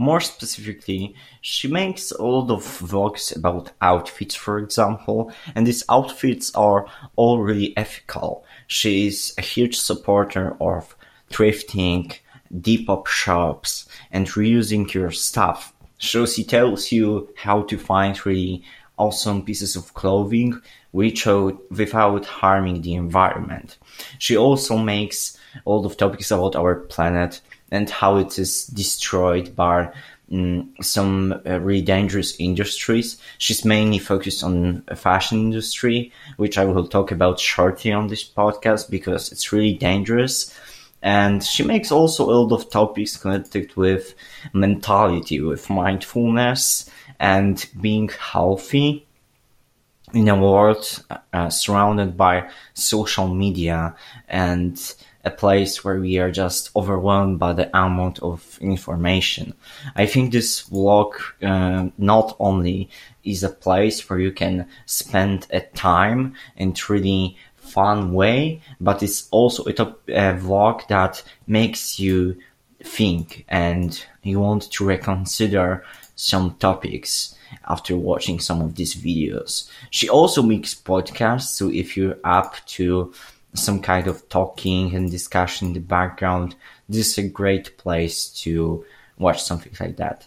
More specifically, she makes a lot of vlogs about outfits, for example, and these outfits are all really ethical. She is a huge supporter of thrifting, Depop shops, and reusing your stuff. So she tells you how to find really awesome pieces of clothing without, without harming the environment. She also makes a lot of topics about our planet and how it is destroyed by um, some uh, really dangerous industries. She's mainly focused on fashion industry, which I will talk about shortly on this podcast because it's really dangerous. And she makes also a lot of topics connected with mentality, with mindfulness and being healthy in a world uh, surrounded by social media and a place where we are just overwhelmed by the amount of information. I think this vlog uh, not only is a place where you can spend a time and really fun way, but it's also a, a uh, vlog that makes you think and you want to reconsider some topics after watching some of these videos. She also makes podcasts, so if you're up to some kind of talking and discussion in the background, this is a great place to watch something like that.